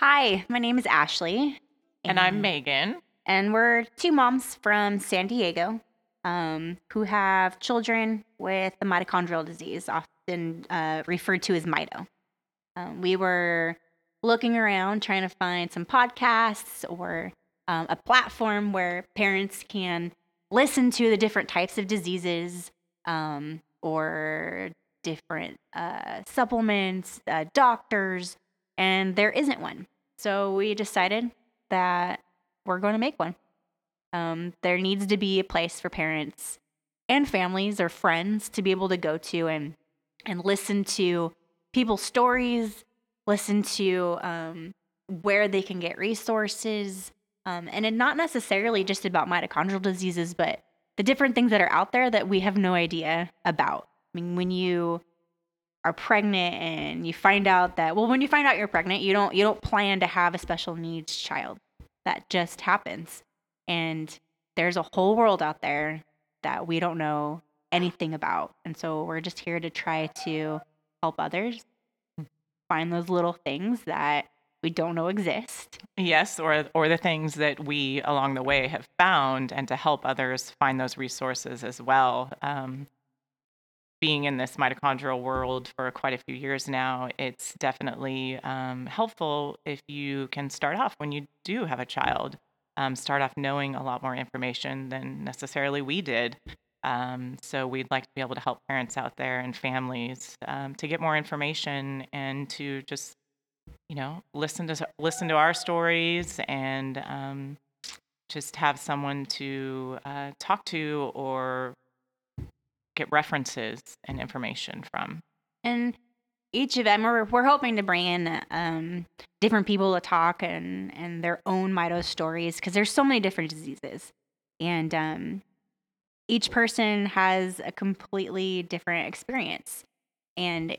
Hi, my name is Ashley. And I'm Megan. And we're two moms from San Diego um, who have children with the mitochondrial disease, often uh, referred to as mito. Um, we were looking around trying to find some podcasts or um, a platform where parents can listen to the different types of diseases um, or different uh, supplements, uh, doctors, and there isn't one. So we decided that we're going to make one. Um, there needs to be a place for parents and families or friends to be able to go to and and listen to people's stories, listen to um, where they can get resources, um, and not necessarily just about mitochondrial diseases, but the different things that are out there that we have no idea about. I mean, when you are pregnant and you find out that well when you find out you're pregnant you don't you don't plan to have a special needs child. That just happens. And there's a whole world out there that we don't know anything about. And so we're just here to try to help others find those little things that we don't know exist. Yes or or the things that we along the way have found and to help others find those resources as well. Um, being in this mitochondrial world for quite a few years now, it's definitely um, helpful if you can start off when you do have a child, um, start off knowing a lot more information than necessarily we did. Um, so we'd like to be able to help parents out there and families um, to get more information and to just, you know, listen to listen to our stories and um, just have someone to uh, talk to or get references and information from. And each of them, we're, we're hoping to bring in um, different people to talk and, and their own mito stories because there's so many different diseases. And um, each person has a completely different experience. And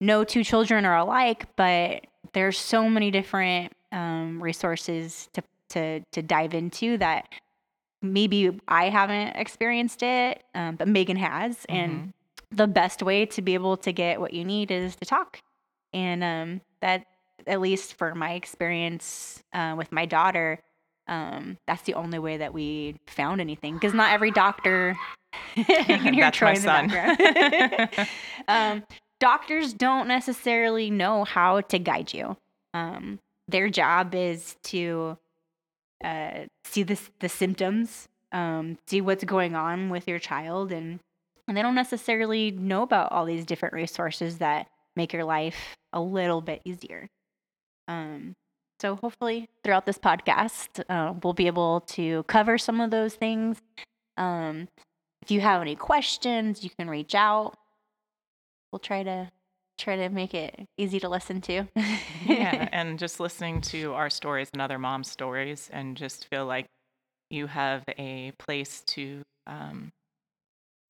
no two children are alike, but there's so many different um, resources to, to, to dive into that maybe I haven't experienced it, um, but Megan has. Mm-hmm. And the best way to be able to get what you need is to talk. And um, that, at least for my experience uh, with my daughter, um, that's the only way that we found anything because not every doctor. you can hear Troy in the background. um, doctors don't necessarily know how to guide you. Um, their job is to uh, see the the symptoms, um, see what's going on with your child, and and they don't necessarily know about all these different resources that make your life a little bit easier. Um, so hopefully, throughout this podcast, uh, we'll be able to cover some of those things. Um, if you have any questions, you can reach out. We'll try to try to make it easy to listen to. yeah, and just listening to our stories and other moms' stories, and just feel like you have a place to um,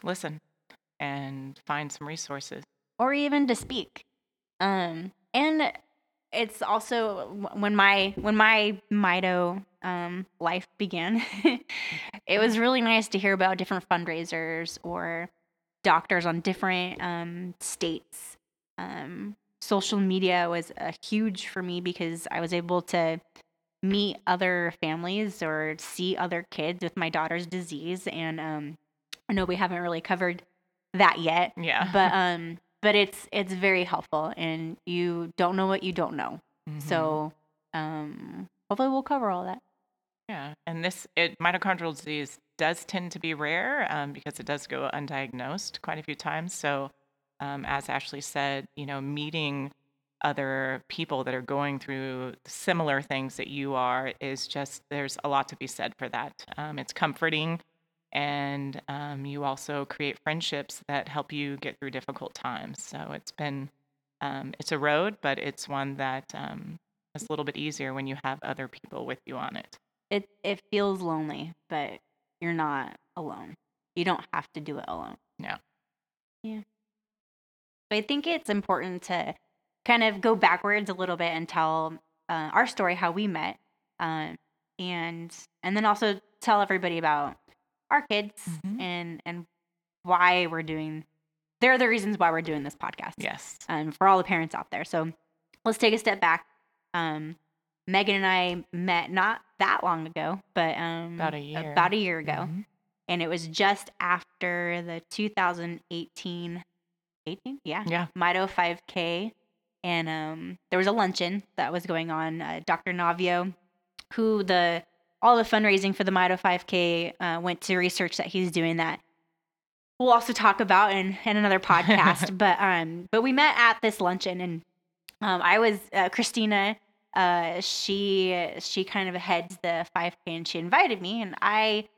listen and find some resources, or even to speak. Um, and it's also when my when my mito um, life began, it was really nice to hear about different fundraisers or doctors on different um, states um, social media was a huge for me because I was able to meet other families or see other kids with my daughter's disease. And um, I know we haven't really covered that yet. Yeah. But um, but it's it's very helpful, and you don't know what you don't know. Mm-hmm. So um, hopefully we'll cover all that. Yeah, and this it, mitochondrial disease does tend to be rare um, because it does go undiagnosed quite a few times. So um, as Ashley said, you know, meeting other people that are going through similar things that you are is just there's a lot to be said for that. Um, it's comforting, and um, you also create friendships that help you get through difficult times. So it's been um, it's a road, but it's one that um, is a little bit easier when you have other people with you on it. It it feels lonely, but you're not alone. You don't have to do it alone. Yeah. Yeah. I think it's important to kind of go backwards a little bit and tell uh, our story, how we met, um, and and then also tell everybody about our kids mm-hmm. and and why we're doing. There are the reasons why we're doing this podcast. Yes. Um, for all the parents out there. So let's take a step back. Um, Megan and I met not that long ago, but um, About a year. About a year ago, Mhm. and it was just after the 2018, 18, yeah, Yeah. Mito 5K, and um, there was a luncheon that was going on. Uh, Dr. Naviaux, who the all the fundraising for the Mito 5K uh, went to research that he's doing that. We'll also talk about in, in another podcast, but um, but we met at this luncheon, and um, I was uh, Christina. Uh, she she kind of heads the 5K, and she invited me, and I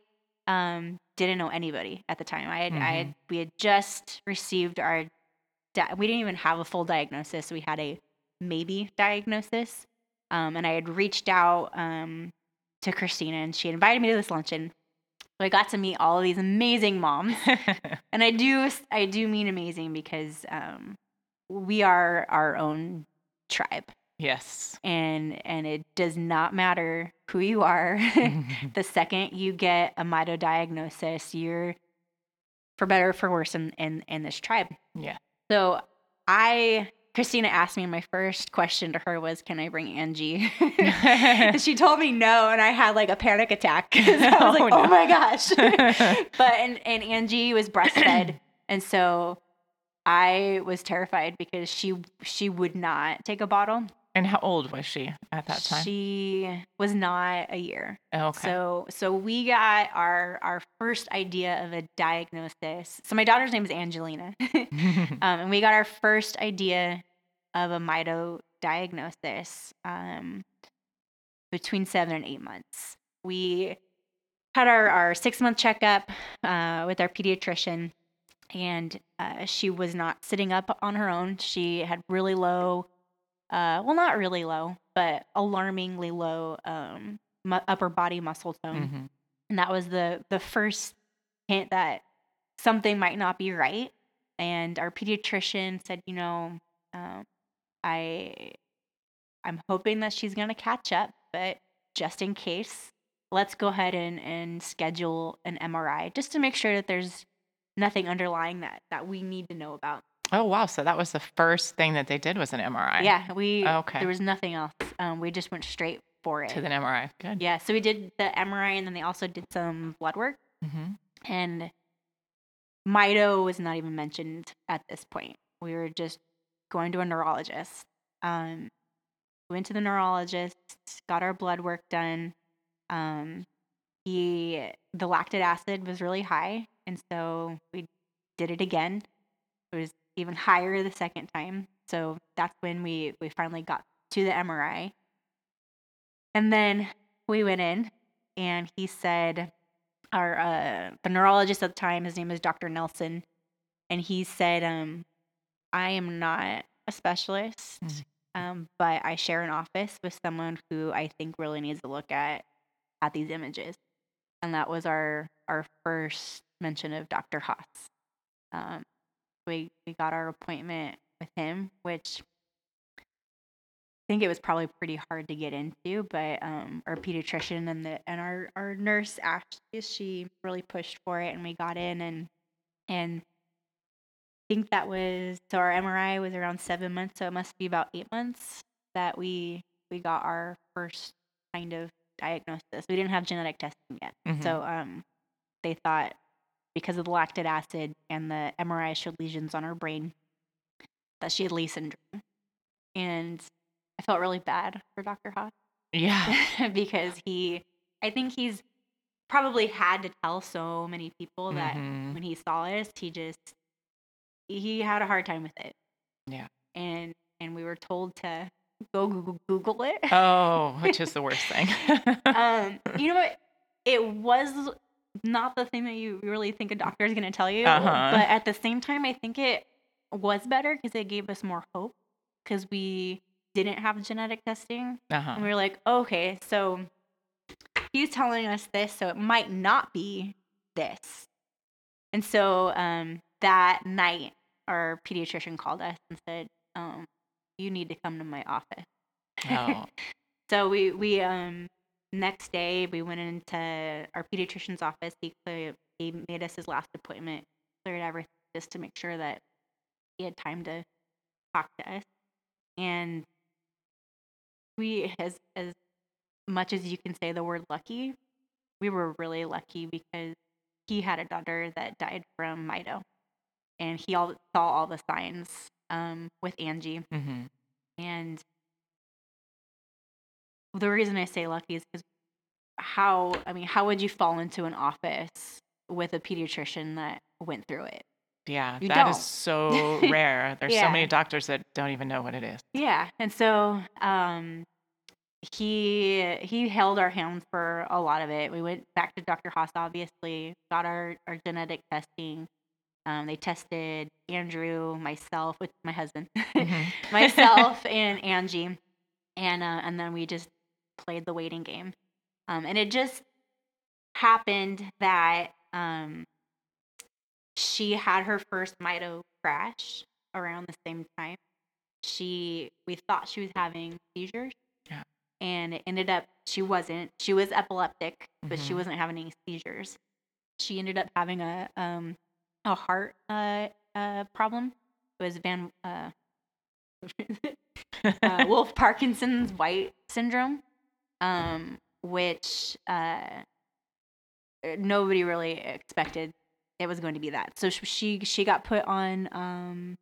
um didn't know anybody at the time. I had, I had we had just received our di- we didn't even have a full diagnosis. We had a maybe diagnosis. Um, and I had reached out um, to Christina and she invited me to this luncheon. So I got to meet all of these amazing moms. and I do I do mean amazing because um, we are our own tribe. yes. And and it does not matter who you are. the second you get a mito diagnosis, you're for better or for worse in, in, in this tribe. yeah. So I Christina asked me my first question to her was, "Can I bring Angie?" And she told me no, and I had like a panic attack. I was Oh, like, no. "Oh my gosh!" but and and Angie was breastfed, and so I was terrified because she she would not take a bottle. And how old was she at that time? She was not a year. okay. So so we got our our first idea of a diagnosis. So my daughter's name is Angelina. um, and we got our first idea of a mito diagnosis um, between seven and eight months. We had our, our six month checkup uh, with our pediatrician, and uh, she was not sitting up on her own. She had really low, uh, well, not really low, but alarmingly low um, mu- upper body muscle tone. Mhm. and that was the the first hint that something might not be right. And our pediatrician said you know um, i i'm hoping that she's going to catch up but just in case let's go ahead and and schedule an mri just to make sure that there's nothing underlying that that we need to know about Oh wow! So that was the first thing that they did was an MRI. yeah we Okay. there was nothing else um, we just went straight for it To the MRI. Good. yeah so we did the mri and then they also did some blood work hmm and Mito was not even mentioned at this point. We were just going to a neurologist. Um, went to the neurologist, got our blood work done. Um, he the lactic acid was really high, and so we did it again. It was even higher the second time. So that's when we we finally got to the MRI. And then we went in, and he said, our uh, the neurologist at the time, his name is Dr. Nelson, and he said, um, I am not a specialist, Mhm. um, but I share an office with someone who I think really needs to look at at these images, and that was our our first mention of Dr. Haas. Um, we we got our appointment with him, which I think it was probably pretty hard to get into, but um, our pediatrician and the and our, our nurse Ashley, she really pushed for it, and we got in and and I think that was so our MRI was around seven months, so it must be about eight months that we we got our first kind of diagnosis. We didn't have genetic testing yet, Mhm. so um, they thought because of the lactic acid and the MRI showed lesions on her brain that she had Leigh syndrome, and I felt really bad for Dr. Haas Yeah. because he, I think he's probably had to tell so many people that Mhm. when he saw us, he just he had a hard time with it. Yeah. And and we were told to go Google, Google it. Oh, which is the worst thing. um, you know what? It was not the thing that you really think a doctor is going to tell you, Uh-huh. but at the same time, I think it was better because it gave us more hope because we didn't have genetic testing. uh-huh. And we were like, okay, so he's telling us this, so it might not be this. And so um, that night, our pediatrician called us and said, um, you need to come to my office. Oh. So we we um next day we went into our pediatrician's office. He he made us his last appointment, cleared everything just to make sure that he had time to talk to us. And we as as much as you can say the word lucky, we were really lucky because he had a daughter that died from Mito, and he all saw all the signs um, with Angie, Mm-hmm. and the reason I say lucky is because how I mean, how would you fall into an office with a pediatrician that went through it? Yeah, You that is don't. so rare. There's Yeah. so many doctors that don't even know what it is. Yeah, and so um, he he held our hand for a lot of it. We went back to Dr. Haas, obviously, got our our genetic testing. Um, they tested Andrew, myself, with my husband, Mhm. myself, and Angie, and uh, and then we just played the waiting game. Um, and it just happened that um, she had her first mito crash around the same time. She we thought she was having seizures. Yeah. And it ended up she wasn't. She was epileptic, but she Mhm. wasn't having any seizures. She ended up having a um a heart uh uh problem. It was Van uh uh, Wolff Parkinson's White syndrome, um, which uh, nobody really expected it was going to be that. So she she got put on um,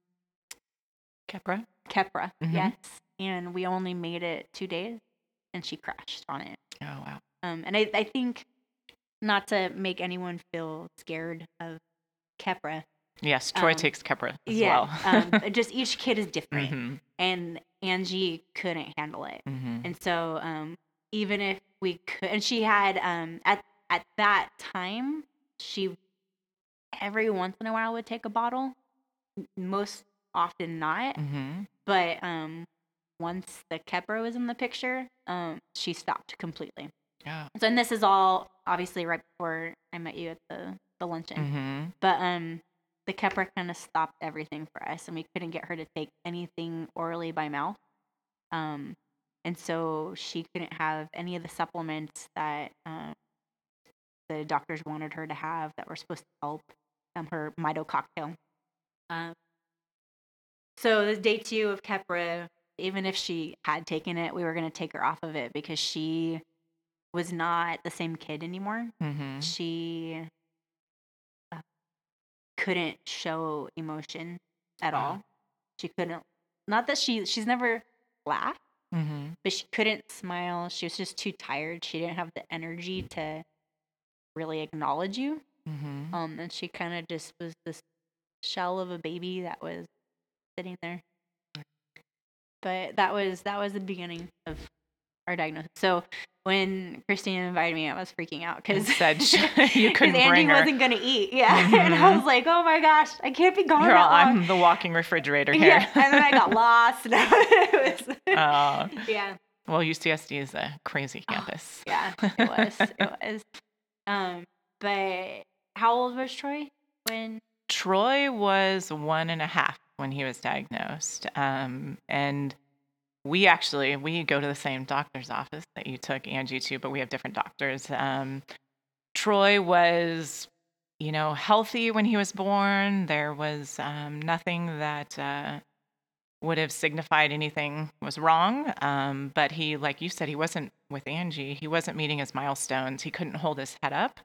Kepra. Keppra, Mhm. yes, and we only made it two days, and she crashed on it. Oh wow. Um, and I, I think not to make anyone feel scared of Keppra. Yes, Troy Um, takes Keppra as yeah, well. um, just each kid is different, hmm and Angie couldn't handle it. hmm And so um even if we could and she had um at at that time she every once in a while would take a bottle most often not. Hmm but um once the Keppra was in the picture um she stopped completely. Yeah. so and this is all obviously right before I met you at the the luncheon. Hmm but um the Keppra kind of stopped everything for us and we couldn't get her to take anything orally by mouth. Um and so she couldn't have any of the supplements that um, the doctors wanted her to have that were supposed to help um, her mito cocktail um, so the day two of Keppra even if she had taken it we were going to take her off of it because she was not the same kid anymore hmm she uh, couldn't show emotion at Wow. all. She couldn't. Not that she she's never laughed, hmm but she couldn't smile. She was just too tired. She didn't have the energy to really acknowledge you. hmm Um, and she kind of just was this shell of a baby that was sitting there. But that was that was the beginning of our diagnosis. So when Christine invited me, I was freaking out because said you couldn't Andy bring her. wasn't gonna eat. Yeah, and I Mhm. was like, oh my gosh, I can't be gone all. I'm the walking refrigerator here. Yeah, and then I got lost. It was- Uh, yeah, well, UCSD is a crazy Oh, campus. yeah, it was. It was. Um, but how old was Troy when? Troy was one and a half when he was diagnosed. Um, and we actually we go to the same doctor's office that you took Angie to, but we have different doctors. Um, Troy was, you know, healthy when he was born. There was um, nothing that uh, would have signified anything was wrong. Um, but he, like you said, he wasn't with Angie. He wasn't meeting his milestones. He couldn't hold his head up.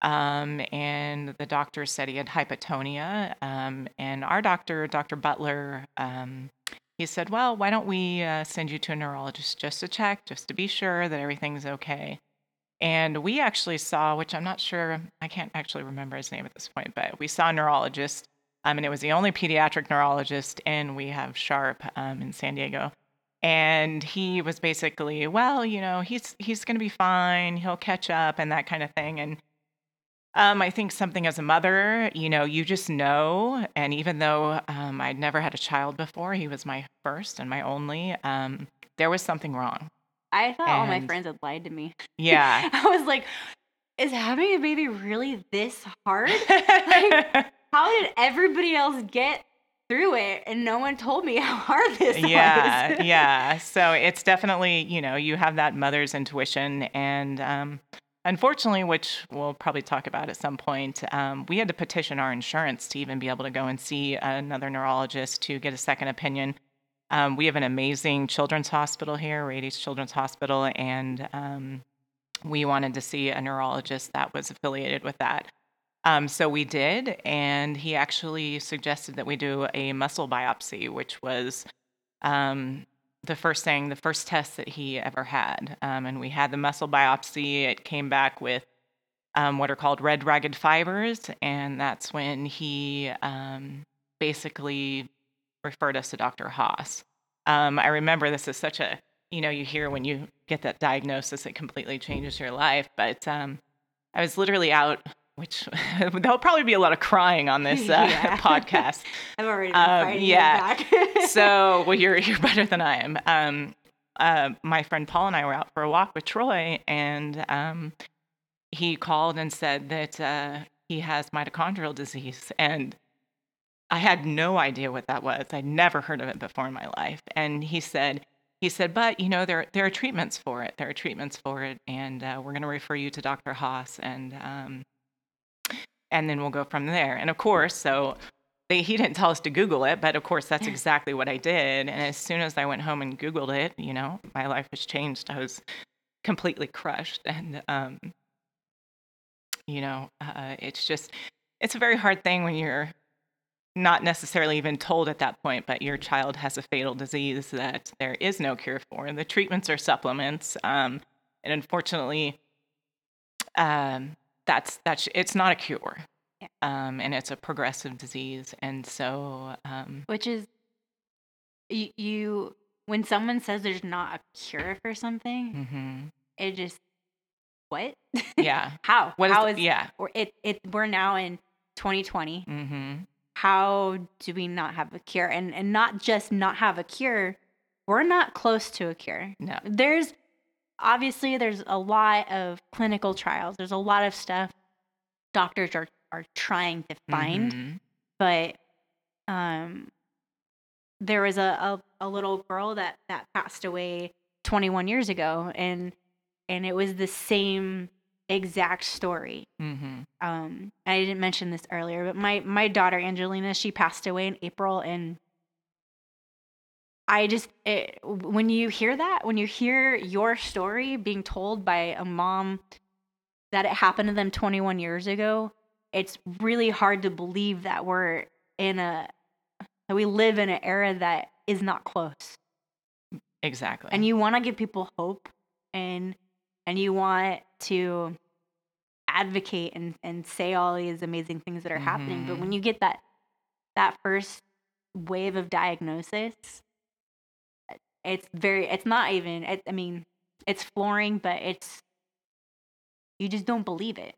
Um, and the doctor said he had hypotonia. Um, and our doctor, Dr. Butler, um, he said, Well, why don't we uh, send you to a neurologist just to check, just to be sure that everything's okay? And we actually saw, which I'm not sure, I can't actually remember his name at this point, but we saw a neurologist. Um, and it was the only pediatric neurologist and we have Sharp um, in San Diego. And he was basically, well, you know, he's he's going to be fine. He'll catch up and that kind of thing. And um, I think something as a mother, you know, you just know. And even though um, I'd never had a child before, he was my first and my only. Um, there was something wrong. I thought all my friends had lied to me. Yeah. I was like, is having a baby really this hard? Like, how did everybody else get through it and no one told me how hard this is. yeah, was? yeah. So it's definitely, you know, you have that mother's intuition. And um, unfortunately, which we'll probably talk about at some point, um, we had to petition our insurance to even be able to go and see another neurologist to get a second opinion. Um, we have an amazing children's hospital here, Rady Children's Hospital, and um, we wanted to see a neurologist that was affiliated with that. Um, so we did, and he actually suggested that we do a muscle biopsy, which was um, the first thing, the first test that he ever had. Um, and we had the muscle biopsy. It came back with um, what are called red ragged fibers, and that's when he um, basically referred us to Dr. Haas. Um, I remember this is such a you know you hear when you get that diagnosis, it completely changes your life. But um, I was literally out which there'll probably be a lot of crying on this uh, yeah. podcast. I've already been um, yeah. so well, you're you're better than I am. Um, uh, my friend Paul and I were out for a walk with Troy, and um, he called and said that uh, he has mitochondrial disease, and I had no idea what that was. I'd never heard of it before in my life. And he said, he said, but you know, there there are treatments for it. There are treatments for it, and uh, we're going to refer you to Dr. Haas, and um, and then we'll go from there. And of course, so they, he didn't tell us to Google it, but of course, that's exactly what I did. And as soon as I went home and Googled it, you know, my life was changed. I was completely crushed. And, um, you know, uh, it's just, it's a very hard thing when you're not necessarily even told at that point, but your child has a fatal disease that there is no cure for. And the treatments are supplements. Um, and unfortunately, um, that's that's it's not a cure, yeah. um, and it's a progressive disease, and so um, which is you, you when someone says there's not a cure for something, mm-hmm. it just what? Yeah. How? What How is, is yeah? Or it it we're now in 2020. Mm-hmm. How do we not have a cure? And and not just not have a cure, we're not close to a cure. No. There's obviously there's a lot of clinical trials. There's a lot of stuff doctors are are trying to find, mm-hmm. but um, there was a, a, a little girl that that passed away 21 years ago, and and it was the same exact story. Mm-hmm. Um, I didn't mention this earlier, but my my daughter Angelina, she passed away in April, and I just it, when you hear that, when you hear your story being told by a mom that it happened to them 21 years ago, it's really hard to believe that we're in a that we live in an era that is not close. Exactly. And you want to give people hope and and you want to advocate and and say all these amazing things that are mm-hmm. happening, but when mm-hmm. you get that that first wave of diagnosis, it's very it's not even it, i mean it's flooring but it's you just don't believe it.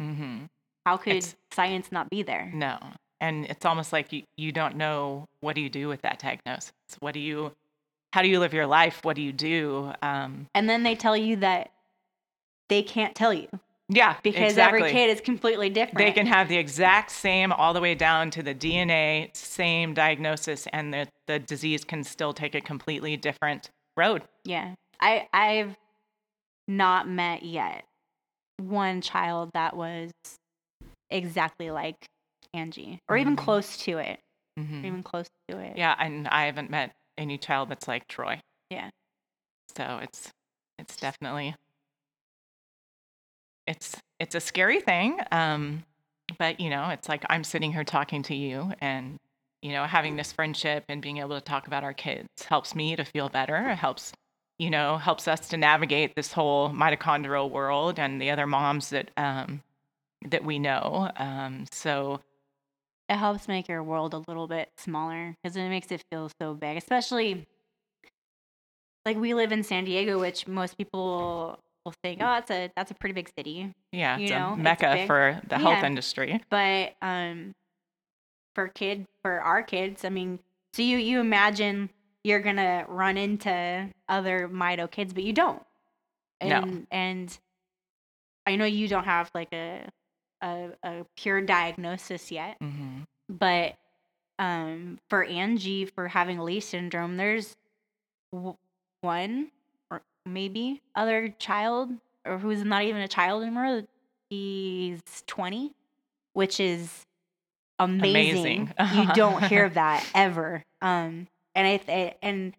Mm-hmm. how could it's, science not be there? No. And it's almost like you, you don't know what do you do with that diagnosis? What do you how do you live your life? What do you do? Um, and then they tell you that they can't tell you yeah, because exactly. every kid is completely different. They can have the exact same, all the way down to the DNA, same diagnosis, and the, the disease can still take a completely different road. Yeah. I, I've not met yet one child that was exactly like Angie, or mm-hmm. even close to it. Mm-hmm. Even close to it. Yeah, and I haven't met any child that's like Troy. Yeah. So it's it's definitely it's it's a scary thing. Um, but you know, it's like I'm sitting here talking to you, and you know, having this friendship and being able to talk about our kids helps me to feel better. It helps you know helps us to navigate this whole mitochondrial world and the other moms that um, that we know. Um, so it helps make your world a little bit smaller because it makes it feel so big, especially like we live in San Diego, which most people will think, oh, that's a that's a pretty big city. Yeah, you it's know, a mecca it's for the health yeah. industry. But um, for kid for our kids, I mean, so you you imagine you're gonna run into other Mito kids, but you don't. And no. and I know you don't have like a a, a pure diagnosis yet, mm-hmm. but um, for Angie for having Leigh syndrome, there's w- one maybe other child or who's not even a child anymore. He's 20, which is amazing. amazing. you don't hear that ever. Um, and I th- and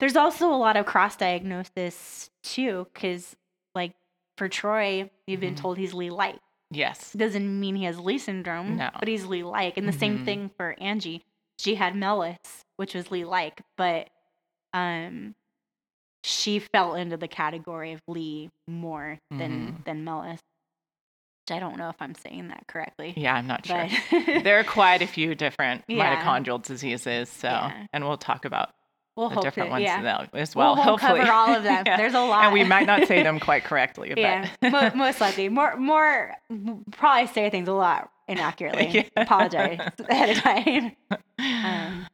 there's also a lot of cross diagnosis too, because like for Troy, you've been Mhm. told he's Leigh like. Yes. Doesn't mean he has Leigh syndrome, No. but he's Leigh like. And the same Mhm. thing for Angie. She had MELAS, which was Leigh like, but um, she fell into the category of Leigh more than Mhm. than MELAS. Which I don't know if I'm saying that correctly. Yeah, I'm not sure. There are quite a few different Yeah. mitochondrial diseases. So, Yeah. and we'll talk about we'll the different that, ones yeah. as We'll- well. cover all of them. Yeah. There's a lot. and we might not say them quite correctly. But yeah, mo- most likely. More, more. Probably say things a lot inaccurately. Yeah. Apologize ahead of time. Um,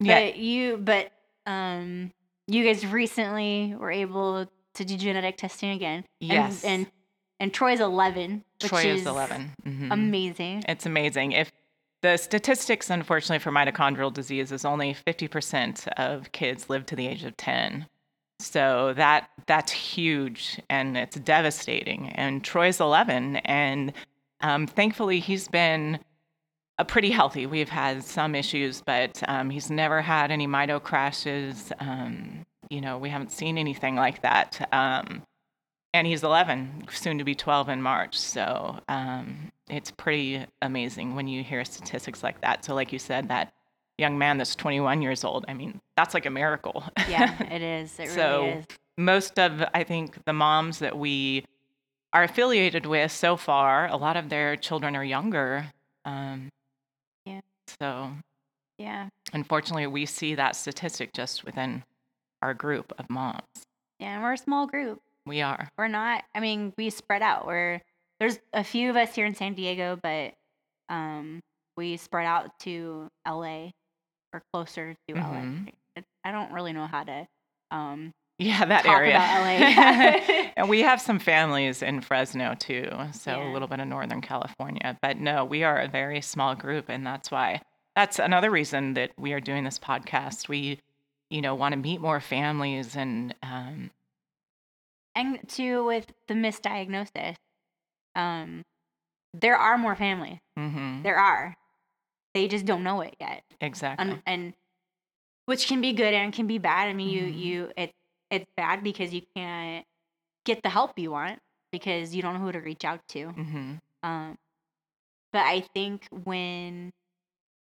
yeah, But you, but um, you guys recently were able to do genetic testing again. And- Yes. And and, Troy's eleven. Which Troy is is 11. Mhm. Amazing. It's amazing. If the statistics, unfortunately, for mitochondrial disease is only 50% of kids live to the age of 10. So that that's huge and it's devastating. And Troy's 11, and um, thankfully he's been uh, pretty healthy. We've had some issues, but um, he's never had any mito crashes. Um, you know, we haven't seen anything like that. Um, and he's 11, soon to be 12 in March. So um, it's pretty amazing when you hear statistics like that. So, like you said, that young man that's 21 years old, I mean, that's like a miracle. Yeah, it is. It So- really is. Most of, I think, the moms that we are affiliated with so far, a lot of their children are younger. Um. So, Yeah. unfortunately, we see that statistic just within our group of moms. Yeah. We're a small group. We are. We're not. I mean, we spread out. We're there's a few of us here in San Diego, but um, we spread out to LA or closer to Mhm. LA. I don't really know how to. Um, Yeah, that area. about LA. and we have some families in Fresno too, so Yeah. a little bit of Northern California. But no, we are a very small group, and that's why that's another reason that we are doing this podcast. We, you know, want to meet more families and um, and two with the misdiagnosis, um, there are more families. mhm, There are. They just don't know it yet. exactly. and, and which can be good and can be bad. I mean, you Mhm. you it it's bad because you can't get the help you want because you don't know who to reach out to. hmm Um, but I think when,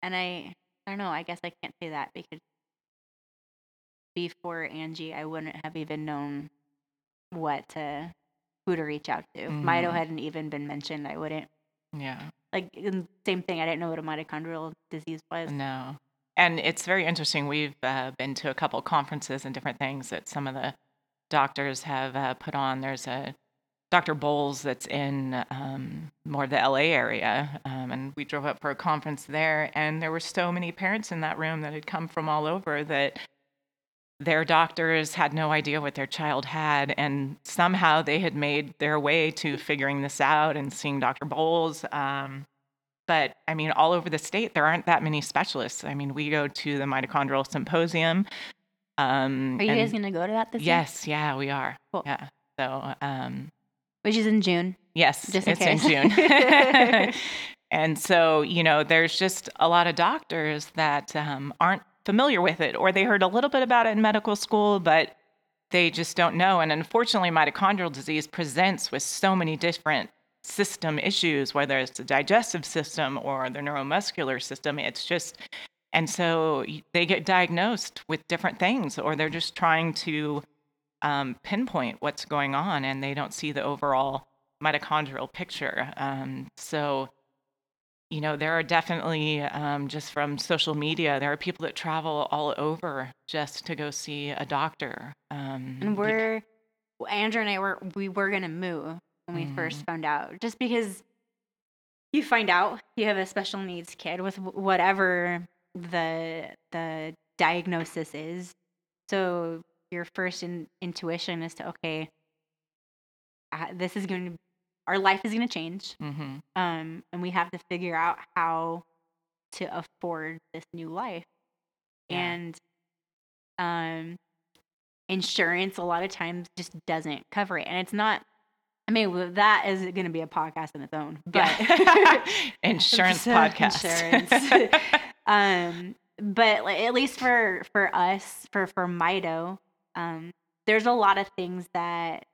and I I don't know. I guess I can't say that because before Angie, I wouldn't have even known what to who to reach out to. Mhm. hadn't even been mentioned. I wouldn't Yeah. like same thing. I didn't know what a mitochondrial disease was. No. And it's very interesting. We've uh, been to a couple conferences and different things that some of the doctors have uh, put on. There's a Dr. Boles that's in um, more the LA area. Um, and we drove up for a conference there, and there were so many parents in that room that had come from all over that their doctors had no idea what their child had. And somehow they had made their way to figuring this out and seeing Dr. Boles. Um, but I mean, all over the state, there aren't that many specialists. I mean, we go to the mitochondrial symposium. Um, Are you guys gonna go to that this year? Yes, yeah, we are. Cool. Yeah. So, um, Which is in June. yes, Just in it's in. June. and so, you know, there's just a lot of doctors that um, aren't familiar with it, or they heard a little bit about it in medical school, but they just don't know. And unfortunately, mitochondrial disease presents with so many different system issues, whether it's the digestive system or the neuromuscular system. It's just, and so they get diagnosed with different things, or they're just trying to um, pinpoint what's going on and they don't see the overall mitochondrial picture. Um, so, you know, there are definitely um, just from social media, there are people that travel all over just to go see a doctor. Um, And we're Andrew and I were we were gonna move when we first Mm-hmm. found out, just because you find out you have a special needs kid with whatever the the diagnosis is. So your first in, intuition is to okay, uh, this is going to our life is going to change, Mhm. um, and we have to figure out how to afford this new life Yeah. and um insurance a lot of times just doesn't cover it and it's not i mean that is going to be a podcast in its own but Yeah. insurance So, podcast. insurance. um but like, at least for for us, for for Mito, um, there's a lot of things that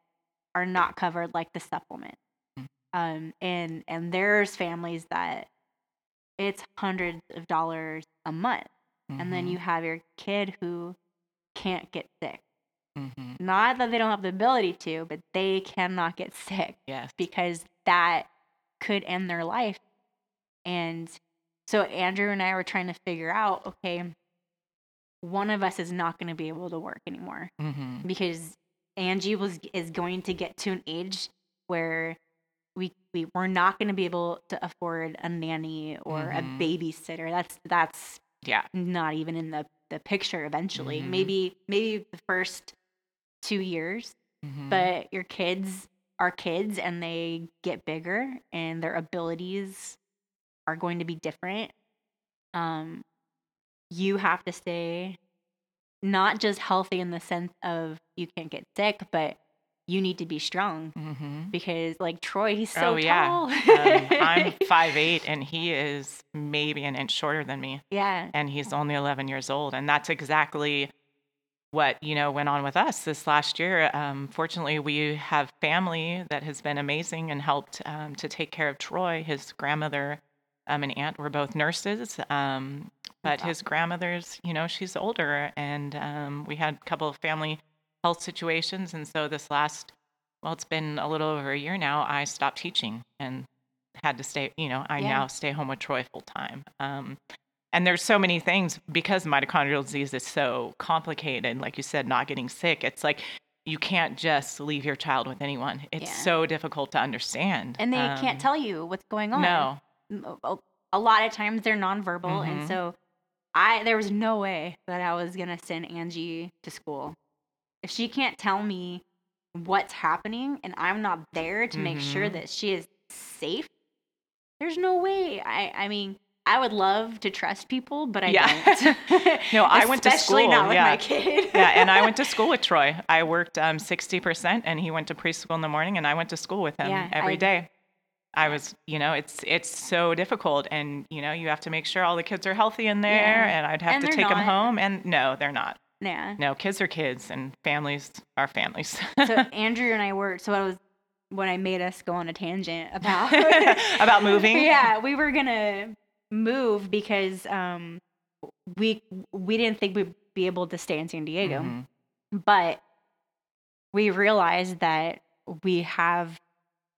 are not covered, like the supplement. Mm. Um, and and there's families that it's hundreds of dollars a month, and then you have your kid who can't get sick. Mhm. Not that they don't have the ability to, but they cannot get sick Yes. because that could end their life. And so Andrew and I were trying to figure out okay, one of us is not going to be able to work anymore Mhm. because Angie was is going to get to an age where we we we're not going to be able to afford a nanny or Mhm. a babysitter. That's that's Yeah. not even in the the picture eventually. Mhm. Maybe maybe the first 2 years Mhm. but your kids are kids and they get bigger and their abilities are going to be different um you have to stay not just healthy in the sense of you can't get sick but you need to be strong Mhm. because like troy he's so oh yeah. tall um, I'm five eight, and he is maybe an inch shorter than me, yeah and he's only 11 years old, and that's exactly what you know went on with us this last year. Um, fortunately, we have family that has been amazing and helped um, to take care of Troy. His grandmother um, and aunt were both nurses, um, but his grandmother's, you know, she's older, and um, we had a couple of family health situations, and so this last, well, it's been a little over a year now. I stopped teaching and had to stay. You know, I Yeah. now stay home with Troy full time. And there's so many things because mitochondrial disease is so complicated. Like you said, not getting sick. It's like you can't just leave your child with anyone. It's Yeah. so difficult to understand. and they Um, can't tell you what's going on No. a lot of times they're nonverbal Mhm. and so i there was no way that i was gonna send angie to school if she can't tell me what's happening and i'm not there to make sure Mhm. that she is safe there's no way i i mean i would love to trust people but i Yeah. don't No, I went to school. especially not with yeah. my kid yeah, and I went to school with Troy. I worked um, 60%, and he went to preschool in the morning, and I went to school with him Yeah, every I- day. I was, you know, it's it's so difficult, and you know, you have to make sure all the kids are healthy in there, Yeah. and I'd have And to take them home, and no, they're not. yeah No, kids are kids, and families are families. so andrew and i were so i was when i made us go on a tangent about About moving? yeah we were gonna move because um we we didn't think we'd be able to stay in san diego Mhm. but we realized that we have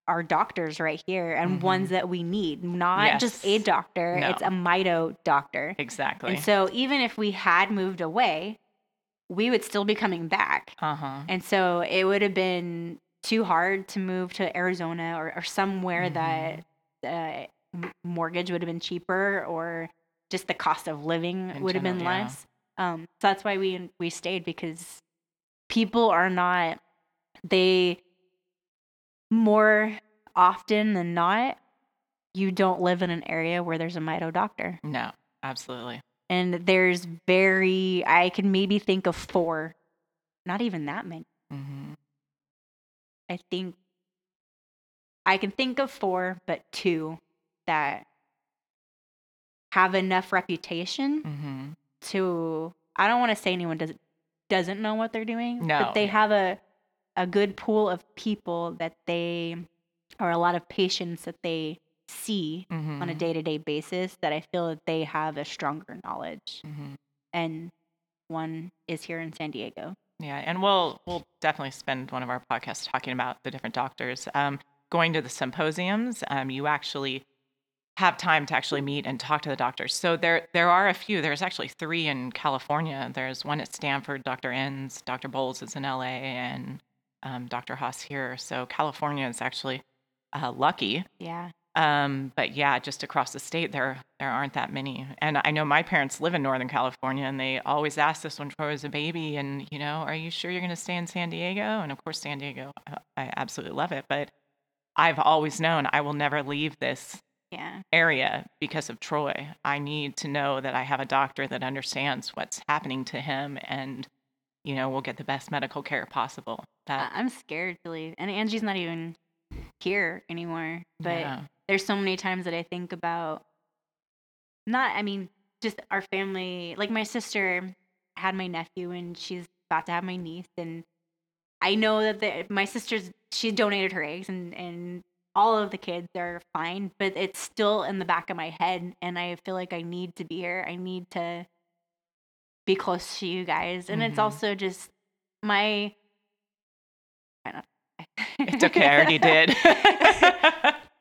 our doctors right here and ones that we need not just a Mm-hmm. Doctor No. it's a mito doctor Exactly. and so even if we had moved away we would still be coming back uh huh. and so it would have been too hard to move to Arizona or, or somewhere that uh, mortgage would have been cheaper or just the cost of living In would have been yeah. less. Um, so that's why we we stayed because people are not they more often than not you don't live in an area where there's a mito doctor No, absolutely. and there's very i can maybe think of four not even that many hmm I think I can think of four, but two that have enough reputation hmm to I don't want to say anyone doesn't doesn't know what they're doing, No. but they have a a good pool of people that they or a lot of patients that they see hmm on a day-to-day basis that I feel that they have a stronger knowledge. hmm And one is here in San Diego. Yeah, and we'll we'll definitely spend one of our podcasts talking about the different doctors. Um, going to the symposiums, um, you actually have time to actually meet and talk to the doctors. So there there are a few. There's actually three in California. There's one at Stanford, Dr. Enns, Dr. Boles is in LA, and um, Dr. Haas here. So California is actually uh, lucky. Yeah. Um, but yeah, just across the state, there there aren't that many. And I know my parents live in Northern California, and they always asked us when Troy was a baby, and you know, are you sure you're going to stay in San Diego? And of course, San Diego, I- I absolutely love it. But I've always known I will never leave this Yeah. area because of Troy. I need to know that I have a doctor that understands what's happening to him, and you know, we'll get the best medical care possible. That I'm scared to leave. And Angie's not even here anymore. But yeah. there's so many times that I think about not I mean, just our family. Like my sister had my nephew, and she's about to have my niece, and I know that the, my sister's she donated her eggs, and and all of the kids are fine, but it's still in the back of my head, and I feel like I need to be here. I need to be close to you guys, and it's Mhm. also just my. kind of- It's okay. I already did.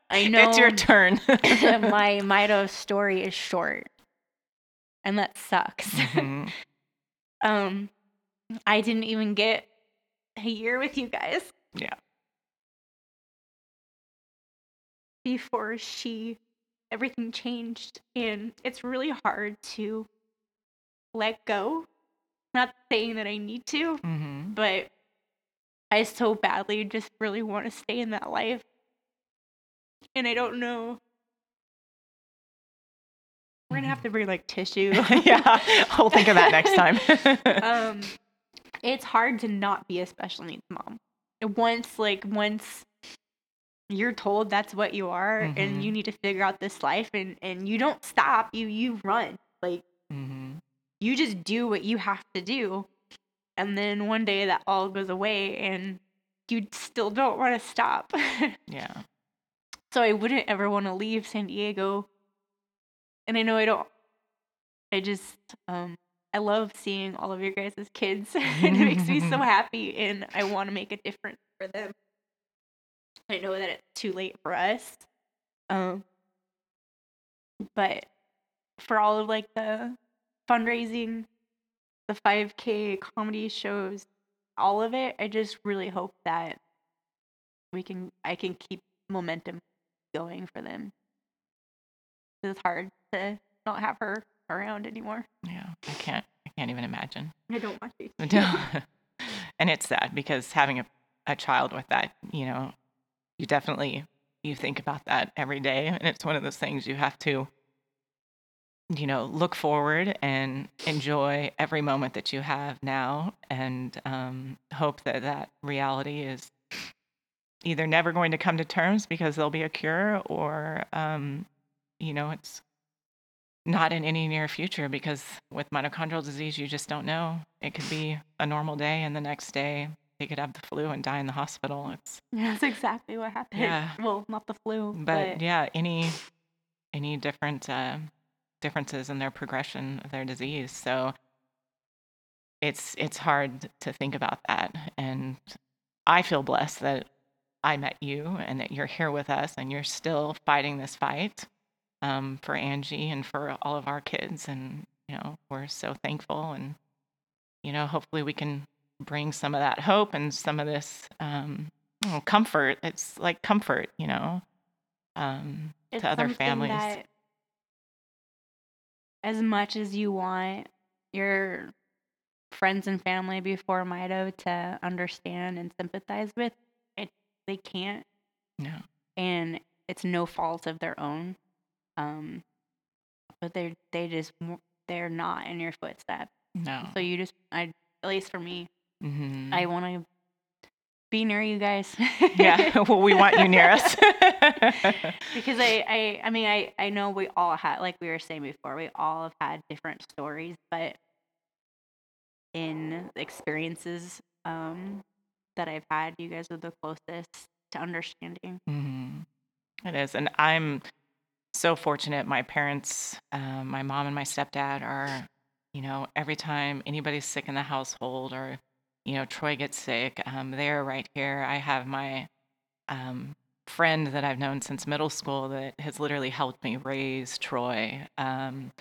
I know It's your turn. my Mito story is short, and that sucks. Mhm. um, I didn't even get a year with you guys. Yeah. Before she, everything changed, and it's really hard to let go. Not saying that I need to, Mhm. but I so badly just really want to stay in that life. And I don't know. We're gonna have to bring like tissue. yeah, we'll think of that next time. um it's hard to not be a special needs mom once like once you're told that's what you are Mhm. and you need to figure out this life and and you don't stop you you run like Mhm. you just do what you have to do and then one day that all goes away and you still don't want to stop Yeah. so i wouldn't ever want to leave san diego and i know i don't i just um i love seeing all of your guys as kids and it makes me so happy and i want to make a difference for them i know that it's too late for us um but for all of like the fundraising the 5k comedy shows all of it i just really hope that we can i can keep momentum going for them it's hard to not have her around anymore Yeah. I can't. I can't even imagine. i don't want to and it's sad because having a, a child with that, you know, you definitely you think about that every day, and it's one of those things you have to, you know, look forward and enjoy every moment that you have now, and um, hope that that reality is either never going to come to terms because there'll be a cure, or um, you know, it's not in any near future because with mitochondrial disease, you just don't know. It could be a normal day, and the next day they could have the flu and die in the hospital. It's that's exactly what happened Yeah. well not the flu but yeah, any any different uh, differences in their progression of their disease. So it's it's hard to think about that, and I feel blessed that I met you and that you're here with us and you're still fighting this fight um, for Angie and for all of our kids, and you know we're so thankful, and you know hopefully we can bring some of that hope and some of this um, oh, comfort. It's like comfort, you know, um, to other families. as much as you want your friends and family before Mito to understand and sympathize with, it they can't, No. and it's no fault of their own. Um, but they they just they're not in your footsteps. No. So you just I at least for me, Mhm. I want to be near you guys. yeah. well, we want you near us. because I, I I mean I I know we all had like we were saying before we all have had different stories but in experiences um that I've had you guys are the closest to understanding Mhm. It is, and I'm so fortunate. My parents, uh, my mom and my stepdad are, you know, every time anybody's sick in the household or, you know, Troy gets sick, um, they're right here. I have my um, friend that I've known since middle school that has literally helped me raise Troy. Um,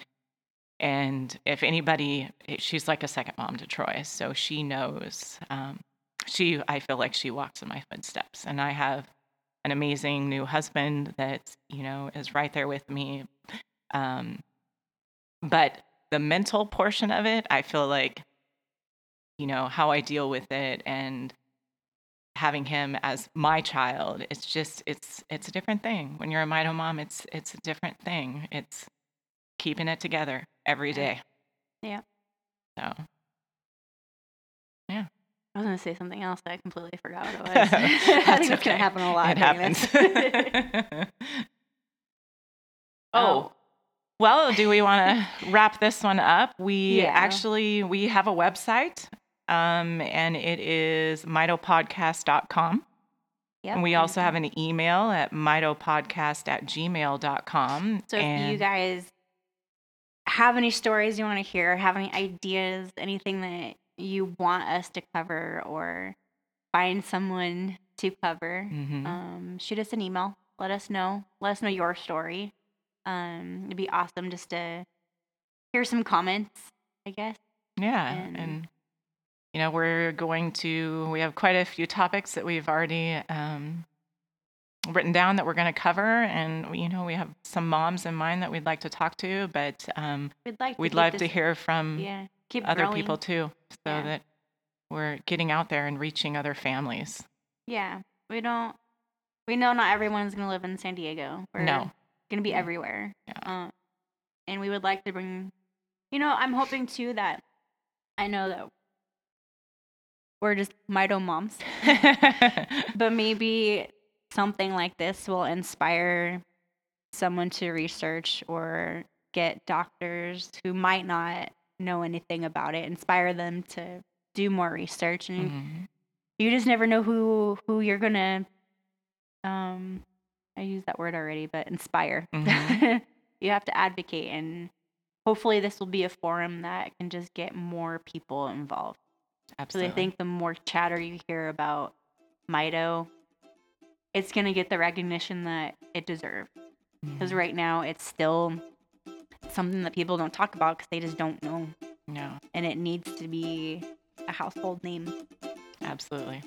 and if anybody, eh, she's like a second mom to Troy, so she knows. Um, she, I feel like she walks in my footsteps, and I have an amazing new husband that you know is right there with me. Um, but the mental portion of it, I feel like, you know, how I deal with it and having him as my child, it's just it's it's a different thing. When you're a mito mom, it's it's a different thing. It's keeping it together every day Yeah. so Yeah. I was gonna say something else that I completely forgot what it was I That's think it's gonna happen a lot it happens. Oh. oh, Well, do we want to wrap this one up? We Yeah. actually we have a website, um, and it is mitopodcast.com. Yep. And we also have an email at mitopodcast at gmail.com. So if you guys have any stories you want to hear, have any ideas, anything that you want us to cover, or find someone to cover, Mhm. um, shoot us an email. Let us know. Let us know your story. Um, it'd be awesome just to hear some comments. I guess. Yeah, And- and, you know we're going to we have quite a few topics that we've already um, written down that we're going to cover, and you know we have some moms in mind that we'd like to talk to, but um, We'd like. we'd keep love to hear from Yeah. Keep other growing. people too, so Yeah. that we're getting out there and reaching other families. Yeah. We don't. We know not everyone's gonna live in San Diego. We're No. gonna be Mm. everywhere. Yeah. Um, and we would like to bring. You know, I'm hoping too that I know that we're just Mito moms, but maybe something like this will inspire someone to research or get doctors who might not know anything about it, inspire them to do more research and Mhm. you just never know who who you're gonna um i used that word already but inspire Mhm. you have to advocate and hopefully this will be a forum that can just get more people involved so Absolutely. i think the more chatter you hear about mito it's gonna get the recognition that it deserves because Mhm. right now it's still something that people don't talk about because they just don't know No, and it needs to be a household name absolutely.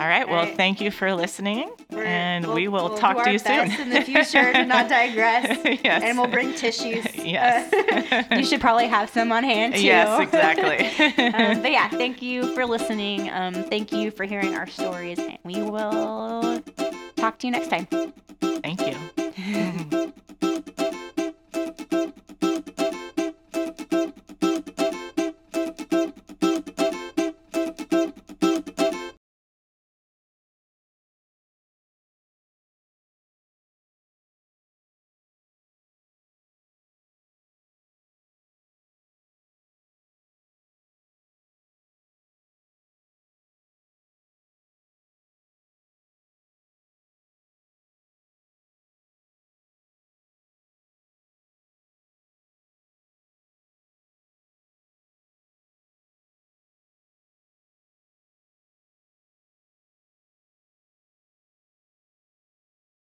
All right. Well, right. thank you for listening, We're- and we'll- we will we'll talk to you soon in the future to not digress. yes. And we'll bring tissues. Yes. you should probably have some on hand too. Yes, exactly. um, but yeah, thank you for listening. Um, thank you for hearing our stories, and we will talk to you next time. Thank you.